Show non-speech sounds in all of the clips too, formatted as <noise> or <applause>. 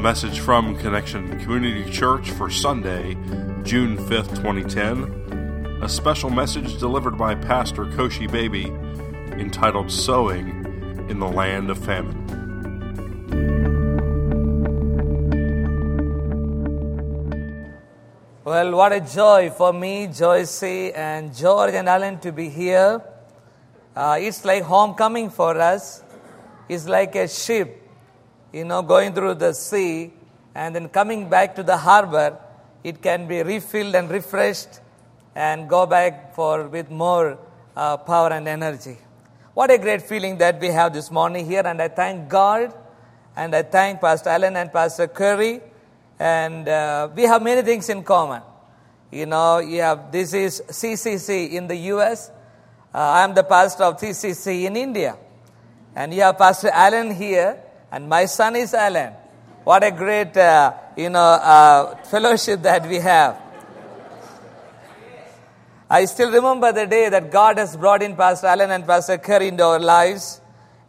the message from Connection Community Church for Sunday, June 5th, 2010. A special message delivered by Pastor Koshi Baby entitled Sowing in the Land of Famine. Well, what a joy for me, Joycey, and George and Alan to be here. Uh, it's like homecoming for us. It's like a ship, you know, going through the sea and then coming back to the harbor. It can be refilled and refreshed and go back for with more uh, power and energy. What a great feeling that we have this morning here, and I thank God and I thank Pastor Allen and Pastor Curry and uh, we have many things in common. You know, you have, this is CCC in the US. Uh, I am the pastor of CCC in India. And you have Pastor Allen here, and my son is Alan. What a great, uh, you know, uh, fellowship that we have. I still remember the day that God has brought in Pastor Alan and Pastor Kerry into our lives,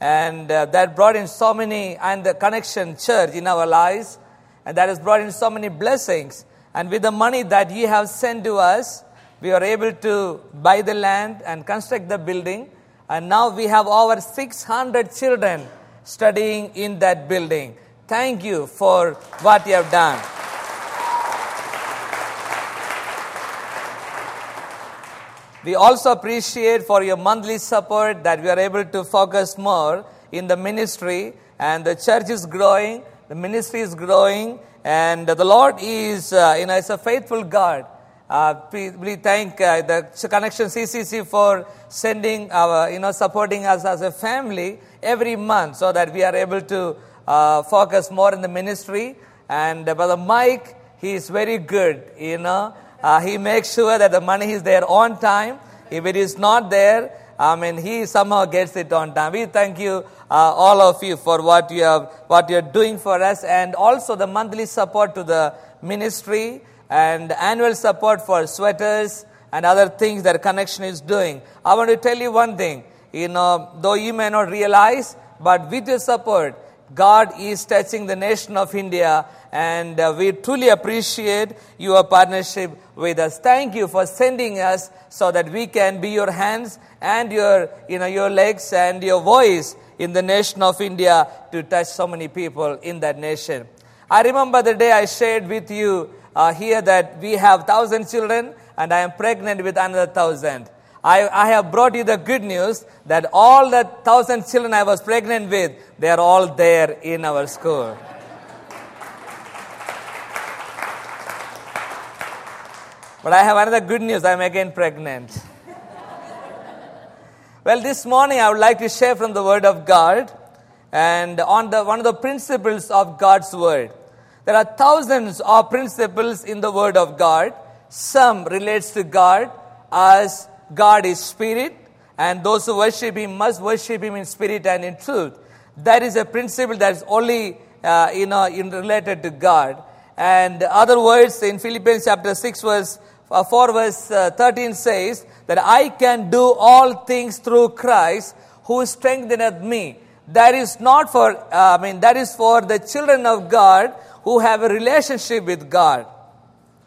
and uh, that brought in so many, and the connection church in our lives and that has brought in so many blessings. And with the money that you have sent to us, we are able to buy the land and construct the building. And now we have over 600 children studying in that building. Thank you for what you have done. We also appreciate for your monthly support that we are able to focus more in the ministry and the church is growing the ministry is growing, and the Lord is, uh, you know, is a faithful God. Uh, we thank uh, the Connection CCC for sending our, you know, supporting us as a family every month so that we are able to uh, focus more in the ministry. And uh, Brother Mike, he is very good, you know. Uh, he makes sure that the money is there on time. If it is not there, I mean, he somehow gets it on time. We thank you, uh, all of you, for what you have, what you're doing for us, and also the monthly support to the ministry and annual support for sweaters and other things that Connection is doing. I want to tell you one thing. You know, though you may not realize, but with your support, God is touching the nation of India, and uh, we truly appreciate your partnership with us. Thank you for sending us so that we can be your hands and your, you know, your legs and your voice in the nation of India to touch so many people in that nation. I remember the day I shared with you uh, here that we have thousand children and I am pregnant with another thousand. I, I have brought you the good news that all the thousand children I was pregnant with, they are all there in our school. But I have another good news. I'm again pregnant. well, this morning I would like to share from the Word of God and on the, one of the principles of God's Word. There are thousands of principles in the Word of God. Some relates to God as God is spirit, and those who worship Him must worship Him in spirit and in truth. That is a principle that is only uh, you know in related to God. And other words in Philippians chapter six verse uh, 4 verse uh, 13 says that I can do all things through Christ who strengtheneth me. That is not for, uh, I mean, that is for the children of God who have a relationship with God.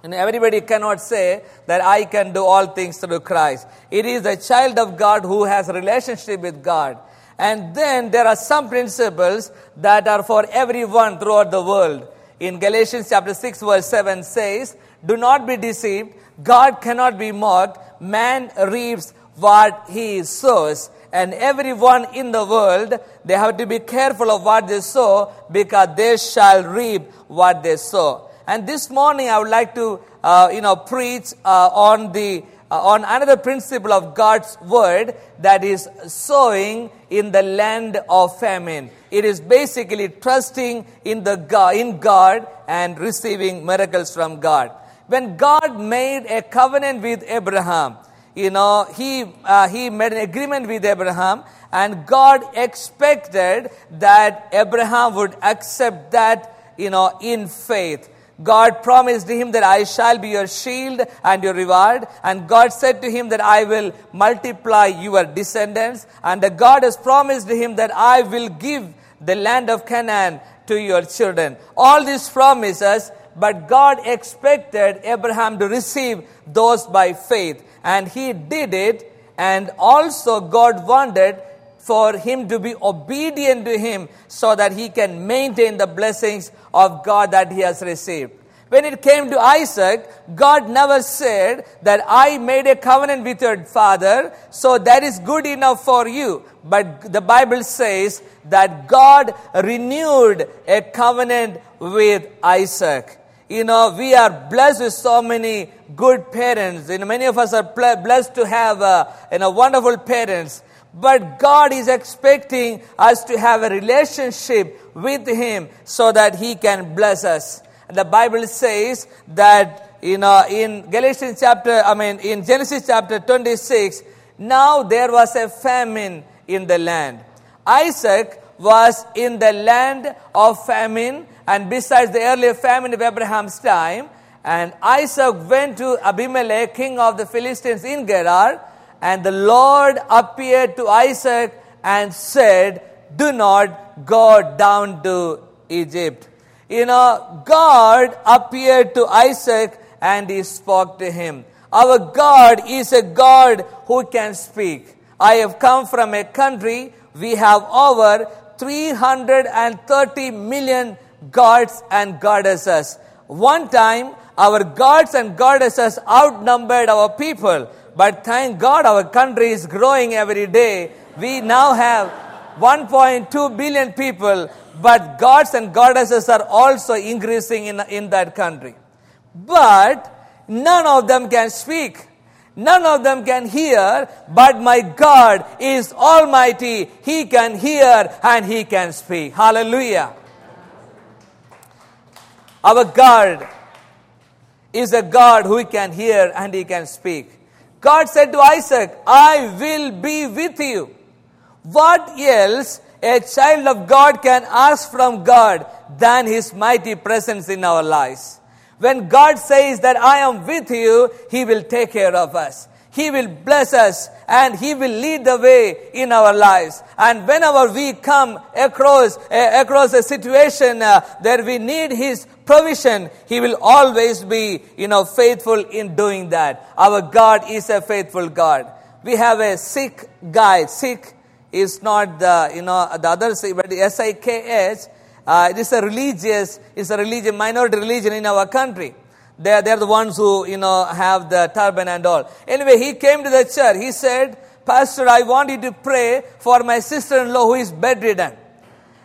And everybody cannot say that I can do all things through Christ. It is a child of God who has a relationship with God. And then there are some principles that are for everyone throughout the world. In Galatians chapter 6 verse 7 says, Do not be deceived. God cannot be mocked. Man reaps what he sows. And everyone in the world, they have to be careful of what they sow because they shall reap what they sow. And this morning I would like to, uh, you know, preach uh, on the uh, on another principle of God's word that is sowing in the land of famine. It is basically trusting in the God, in God and receiving miracles from God when God made a covenant with Abraham, you know, he, uh, he made an agreement with Abraham, and God expected that Abraham would accept that, you know, in faith. God promised him that I shall be your shield and your reward. And God said to him that I will multiply your descendants. And God has promised him that I will give the land of Canaan to your children. All these promises, but God expected Abraham to receive those by faith, and he did it. And also, God wanted for him to be obedient to him so that he can maintain the blessings of God that he has received. When it came to Isaac, God never said that I made a covenant with your father, so that is good enough for you. But the Bible says that God renewed a covenant with Isaac. You know, we are blessed with so many good parents. You know, many of us are blessed to have, uh, you know, wonderful parents. But God is expecting us to have a relationship with Him so that He can bless us. The Bible says that, you know, in Galatians chapter, I mean, in Genesis chapter 26, now there was a famine in the land. Isaac was in the land of famine, and besides the earlier famine of Abraham's time, and Isaac went to Abimelech, king of the Philistines in Gerar, and the Lord appeared to Isaac and said, Do not go down to Egypt. You know, God appeared to Isaac and he spoke to him. Our God is a God who can speak. I have come from a country, we have over 330 million gods and goddesses. One time, our gods and goddesses outnumbered our people. But thank God our country is growing every day. We now have 1.2 billion people, but gods and goddesses are also increasing in, in that country. But none of them can speak. None of them can hear, but my God is almighty. He can hear and he can speak. Hallelujah. Our God is a God who can hear and he can speak. God said to Isaac, I will be with you. What else a child of God can ask from God than his mighty presence in our lives? When God says that I am with you, He will take care of us. He will bless us and He will lead the way in our lives. And whenever we come across, uh, across a situation uh, that we need His provision, He will always be, you know, faithful in doing that. Our God is a faithful God. We have a Sikh guy. Sikh is not the, you know, the other but S-I-K-H uh, it is a religious, it's a religion, minority religion in our country. They are, they are the ones who, you know, have the turban and all. Anyway, he came to the church. He said, Pastor, I want you to pray for my sister-in-law who is bedridden.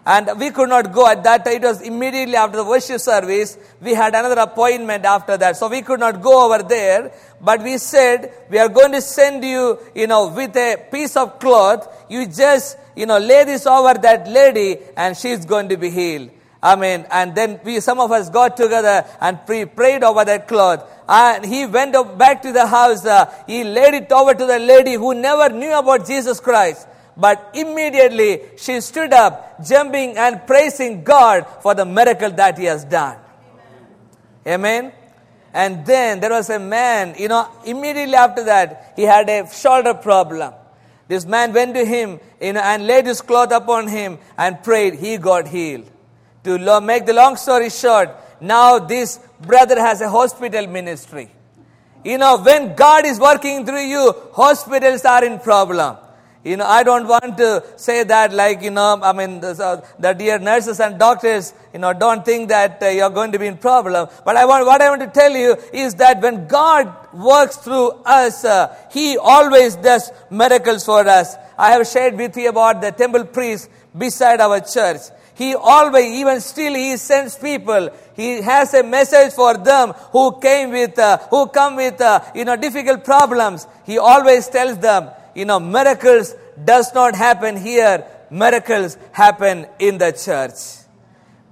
And we could not go at that time. It was immediately after the worship service. We had another appointment after that. So we could not go over there. But we said, we are going to send you, you know, with a piece of cloth. You just, you know, lay this over that lady and she's going to be healed. I mean, and then we, some of us got together and pre- prayed over that cloth. And he went back to the house. Uh, he laid it over to the lady who never knew about Jesus Christ. But immediately she stood up, jumping and praising God for the miracle that he has done. Amen. Amen. And then there was a man, you know, immediately after that, he had a shoulder problem. This man went to him you know, and laid his cloth upon him and prayed. He got healed. To make the long story short, now this brother has a hospital ministry. You know, when God is working through you, hospitals are in problem. You know, I don't want to say that like, you know, I mean, the, uh, the dear nurses and doctors, you know, don't think that uh, you're going to be in problem. But I want, what I want to tell you is that when God works through us, uh, He always does miracles for us. I have shared with you about the temple priest beside our church. He always, even still, He sends people. He has a message for them who came with, uh, who come with, uh, you know, difficult problems. He always tells them, you know, miracles does not happen here. Miracles happen in the church.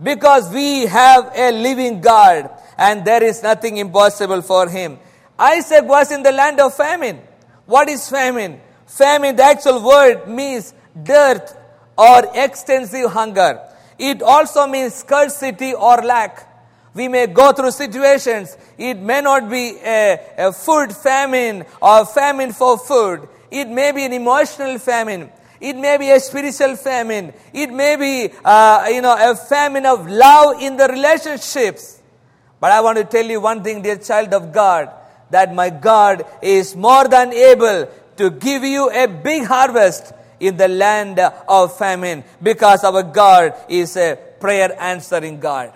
Because we have a living God and there is nothing impossible for him. Isaac was in the land of famine. What is famine? Famine, the actual word means dearth or extensive hunger. It also means scarcity or lack. We may go through situations. It may not be a, a food famine or famine for food. It may be an emotional famine. It may be a spiritual famine. It may be, uh, you know, a famine of love in the relationships. But I want to tell you one thing, dear child of God, that my God is more than able to give you a big harvest in the land of famine because our God is a prayer answering God.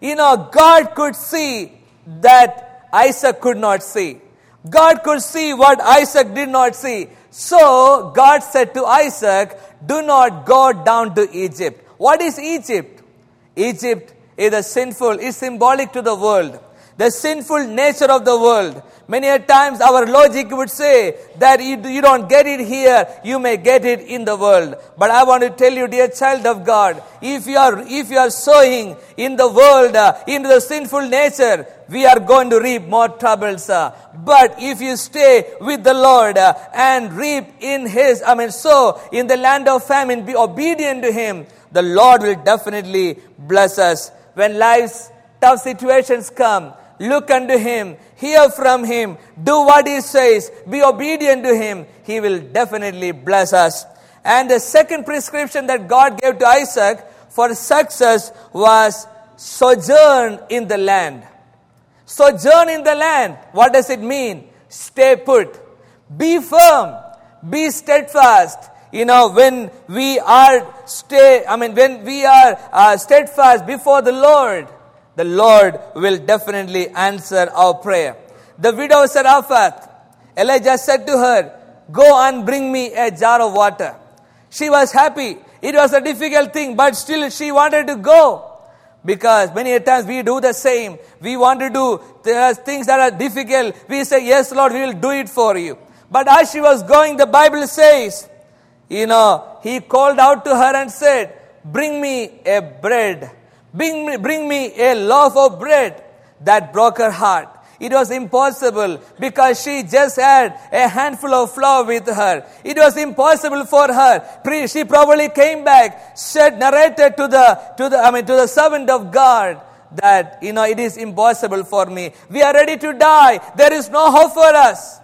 You know, God could see that Isaac could not see. God could see what Isaac did not see. So God said to Isaac, Do not go down to Egypt. What is Egypt? Egypt is a sinful, is symbolic to the world the sinful nature of the world. Many a times our logic would say that you, don't get it here, you may get it in the world. But I want to tell you, dear child of God, if you are, if you are sowing in the world, uh, into the sinful nature, we are going to reap more troubles. Uh, but if you stay with the Lord uh, and reap in His, I mean, sow in the land of famine, be obedient to Him, the Lord will definitely bless us. When life's tough situations come, Look unto him, hear from him, do what he says, be obedient to him. He will definitely bless us. And the second prescription that God gave to Isaac for success was sojourn in the land. Sojourn in the land. What does it mean? Stay put. Be firm. Be steadfast. You know, when we are stay, I mean, when we are uh, steadfast before the Lord, the Lord will definitely answer our prayer. The widow Zarephath, Elijah said to her, Go and bring me a jar of water. She was happy. It was a difficult thing, but still she wanted to go. Because many times we do the same. We want to do things that are difficult. We say, Yes, Lord, we will do it for you. But as she was going, the Bible says, you know, he called out to her and said, Bring me a bread Bring me, bring me a loaf of bread. That broke her heart. It was impossible because she just had a handful of flour with her. It was impossible for her. She probably came back, said, narrated to the, to the, I mean, to the servant of God that, you know, it is impossible for me. We are ready to die. There is no hope for us.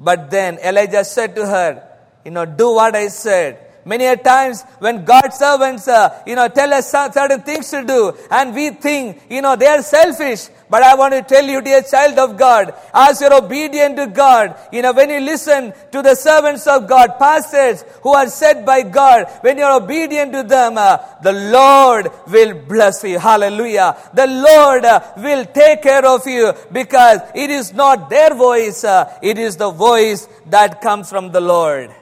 But then Elijah said to her, you know, do what I said. Many a times when God's servants, uh, you know, tell us certain things to do and we think, you know, they are selfish. But I want to tell you, dear child of God, as you're obedient to God, you know, when you listen to the servants of God, pastors who are set by God, when you're obedient to them, uh, the Lord will bless you. Hallelujah. The Lord uh, will take care of you because it is not their voice, uh, it is the voice that comes from the Lord.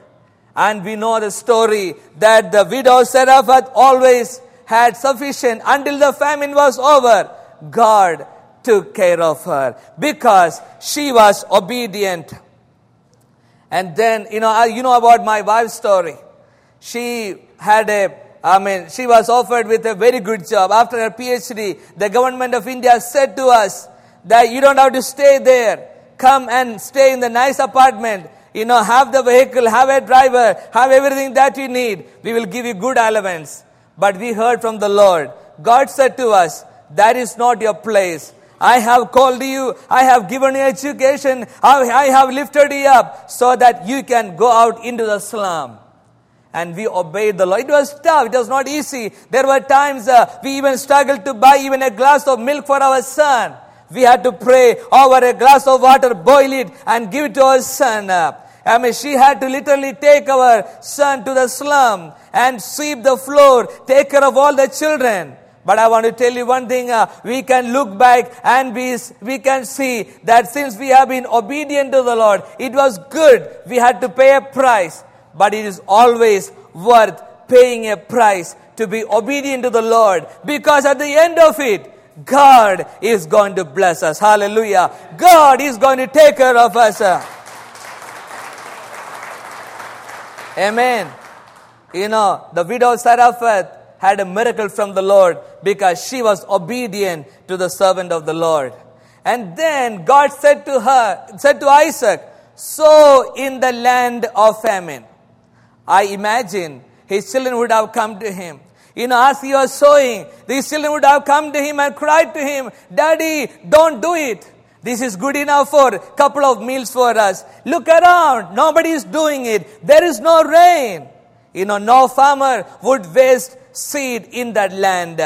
And we know the story that the widow Zarephath always had sufficient until the famine was over. God took care of her because she was obedient. And then, you know, you know about my wife's story. She had a, I mean, she was offered with a very good job. After her PhD, the government of India said to us that you don't have to stay there. Come and stay in the nice apartment you know, have the vehicle, have a driver, have everything that you need. We will give you good allowance. But we heard from the Lord. God said to us, that is not your place. I have called you. I have given you education. I have lifted you up so that you can go out into the slum. And we obeyed the Lord. It was tough. It was not easy. There were times uh, we even struggled to buy even a glass of milk for our son. We had to pray over a glass of water, boil it, and give it to our son. I mean, she had to literally take our son to the slum and sweep the floor, take care of all the children. But I want to tell you one thing, uh, we can look back and we, we can see that since we have been obedient to the Lord, it was good. We had to pay a price, but it is always worth paying a price to be obedient to the Lord because at the end of it, God is going to bless us. Hallelujah. God is going to take care of us. Uh. Amen. You know, the widow Zarephath had a miracle from the Lord because she was obedient to the servant of the Lord. And then God said to her, said to Isaac, sow in the land of famine. I imagine his children would have come to him. You know, as he was sowing, these children would have come to him and cried to him, Daddy, don't do it. This is good enough for a couple of meals for us. Look around. Nobody is doing it. There is no rain. You know, no farmer would waste seed in that land.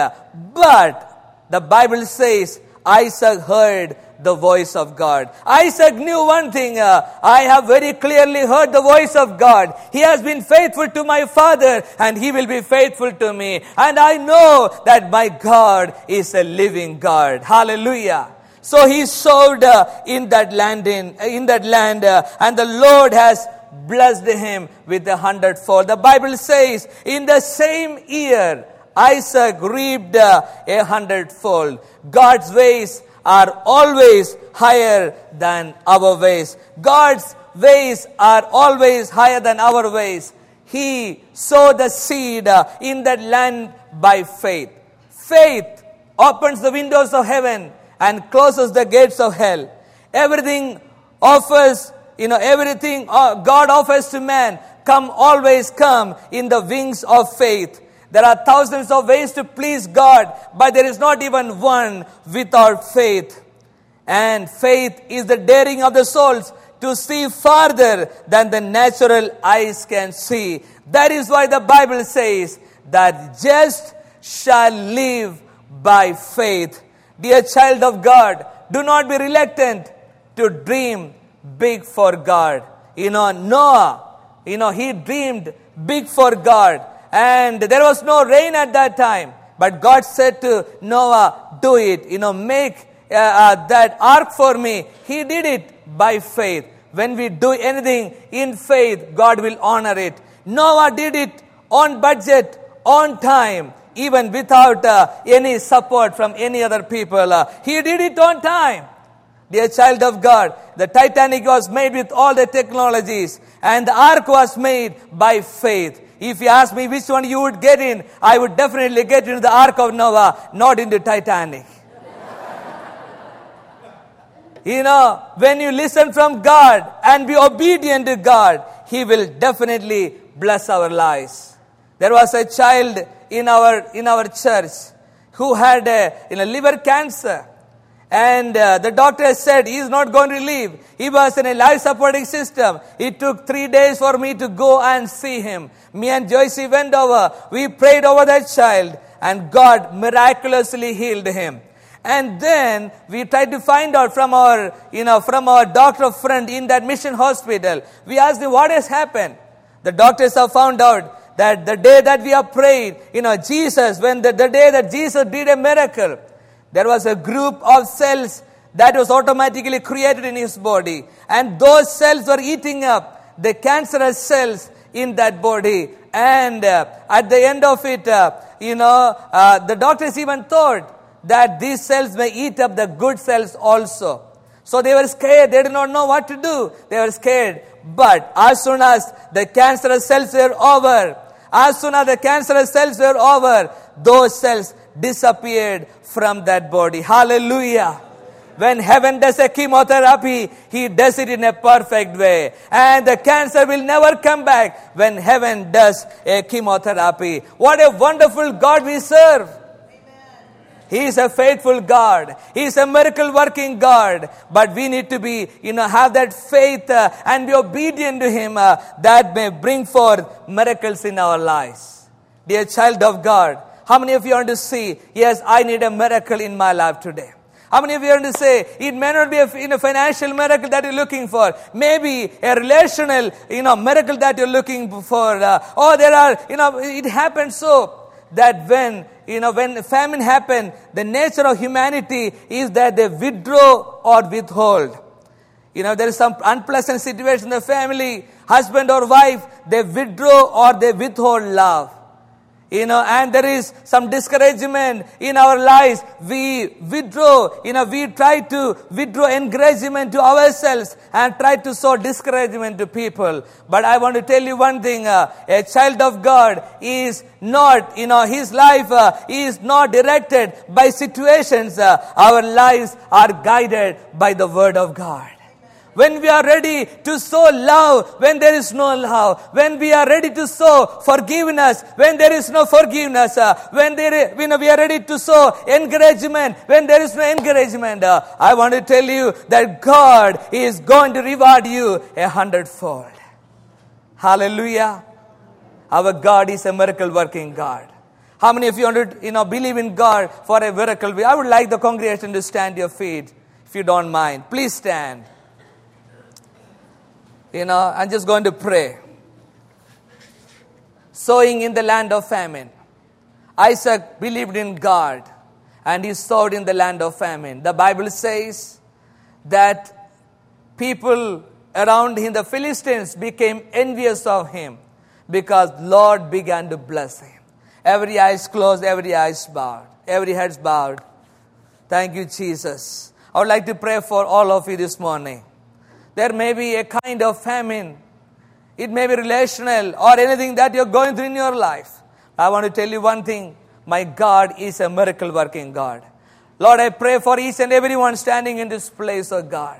But the Bible says Isaac heard the voice of God. Isaac knew one thing. Uh, I have very clearly heard the voice of God. He has been faithful to my father and he will be faithful to me. And I know that my God is a living God. Hallelujah. So he sowed uh, in that land in, in that land uh, and the Lord has blessed him with a hundredfold. The Bible says in the same year Isaac reaped uh, a hundredfold. God's ways are always higher than our ways. God's ways are always higher than our ways. He sowed the seed uh, in that land by faith. Faith opens the windows of heaven and closes the gates of hell. Everything offers, you know, everything uh, God offers to man come always come in the wings of faith. There are thousands of ways to please God, but there is not even one without faith. And faith is the daring of the souls to see farther than the natural eyes can see. That is why the Bible says that just shall live by faith. Dear child of God, do not be reluctant to dream big for God. You know, Noah, you know, he dreamed big for God and there was no rain at that time. But God said to Noah, Do it, you know, make uh, uh, that ark for me. He did it by faith. When we do anything in faith, God will honor it. Noah did it on budget, on time, even without uh, any support from any other people. Uh, he did it on time. Dear child of God, the Titanic was made with all the technologies, and the ark was made by faith. If you ask me which one you would get in, I would definitely get into the Ark of Noah, not in the Titanic. <laughs> you know, when you listen from God and be obedient to God, He will definitely bless our lives. There was a child in our, in our church who had a, liver cancer. And uh, the doctor said he is not going to live. He was in a life supporting system. It took three days for me to go and see him. Me and Joycey went over. We prayed over that child and God miraculously healed him. And then we tried to find out from our, you know, from our doctor friend in that mission hospital. We asked him what has happened. The doctors have found out that the day that we have prayed, you know, Jesus, when the, the day that Jesus did a miracle, there was a group of cells that was automatically created in his body. And those cells were eating up the cancerous cells in that body. And uh, at the end of it, uh, you know, uh, the doctors even thought that these cells may eat up the good cells also. So they were scared. They did not know what to do. They were scared. But as soon as the cancerous cells were over, as soon as the cancerous cells were over, those cells disappeared from that body. Hallelujah. When heaven does a chemotherapy, he does it in a perfect way. And the cancer will never come back when heaven does a chemotherapy. What a wonderful God we serve. He is a faithful God. He is a miracle working God. But we need to be, you know, have that faith uh, and be obedient to Him uh, that may bring forth miracles in our lives. Dear child of God, how many of you want to see, yes, I need a miracle in my life today? How many of you want to say it may not be a you know, financial miracle that you're looking for? Maybe a relational, you know, miracle that you're looking for. Uh, or there are, you know, it happens so that when, you know, when famine happens, the nature of humanity is that they withdraw or withhold. You know, there is some unpleasant situation in the family, husband or wife, they withdraw or they withhold love. You know, and there is some discouragement in our lives. We withdraw, you know, we try to withdraw encouragement to ourselves and try to sow discouragement to people. But I want to tell you one thing, uh, a child of God is not, you know, his life uh, is not directed by situations. Uh, our lives are guided by the word of God when we are ready to sow love when there is no love, when we are ready to sow forgiveness when there is no forgiveness, uh, when, there, when we are ready to sow encouragement when there is no encouragement, uh, I want to tell you that God is going to reward you a hundredfold. Hallelujah. Our God is a miracle working God. How many of you want to, you know, believe in God for a miracle? I would like the congregation to stand your feet, if you don't mind. Please stand. You know, I'm just going to pray. Sowing in the land of famine. Isaac believed in God and he sowed in the land of famine. The Bible says that people around him, the Philistines, became envious of him because Lord began to bless him. Every eyes closed, every eyes bowed, every head's bowed. Thank you, Jesus. I would like to pray for all of you this morning. There may be a kind of famine. It may be relational or anything that you're going through in your life. I want to tell you one thing. My God is a miracle working God. Lord, I pray for each and everyone standing in this place, oh God.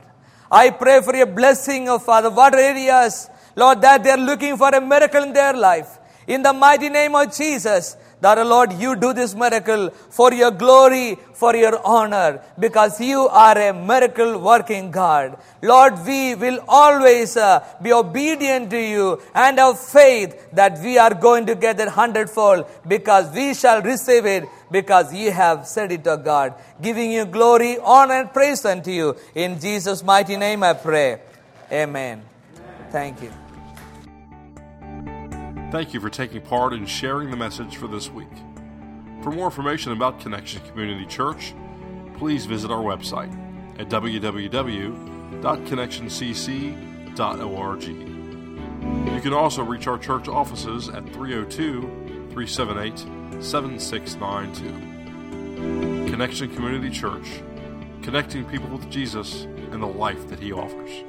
I pray for your blessing, oh Father, what areas, Lord, that they're looking for a miracle in their life. In the mighty name of Jesus, that, oh Lord, you do this miracle for your glory, for your honor, because you are a miracle working God. Lord, we will always uh, be obedient to you and have faith that we are going to get that hundredfold because we shall receive it because ye have said it to God. Giving you glory, honor, and praise unto you. In Jesus' mighty name I pray. Amen. Thank you. Thank you for taking part in sharing the message for this week. For more information about Connection Community Church, please visit our website at www.connectioncc.org. You can also reach our church offices at 302 378 7692. Connection Community Church, connecting people with Jesus and the life that He offers.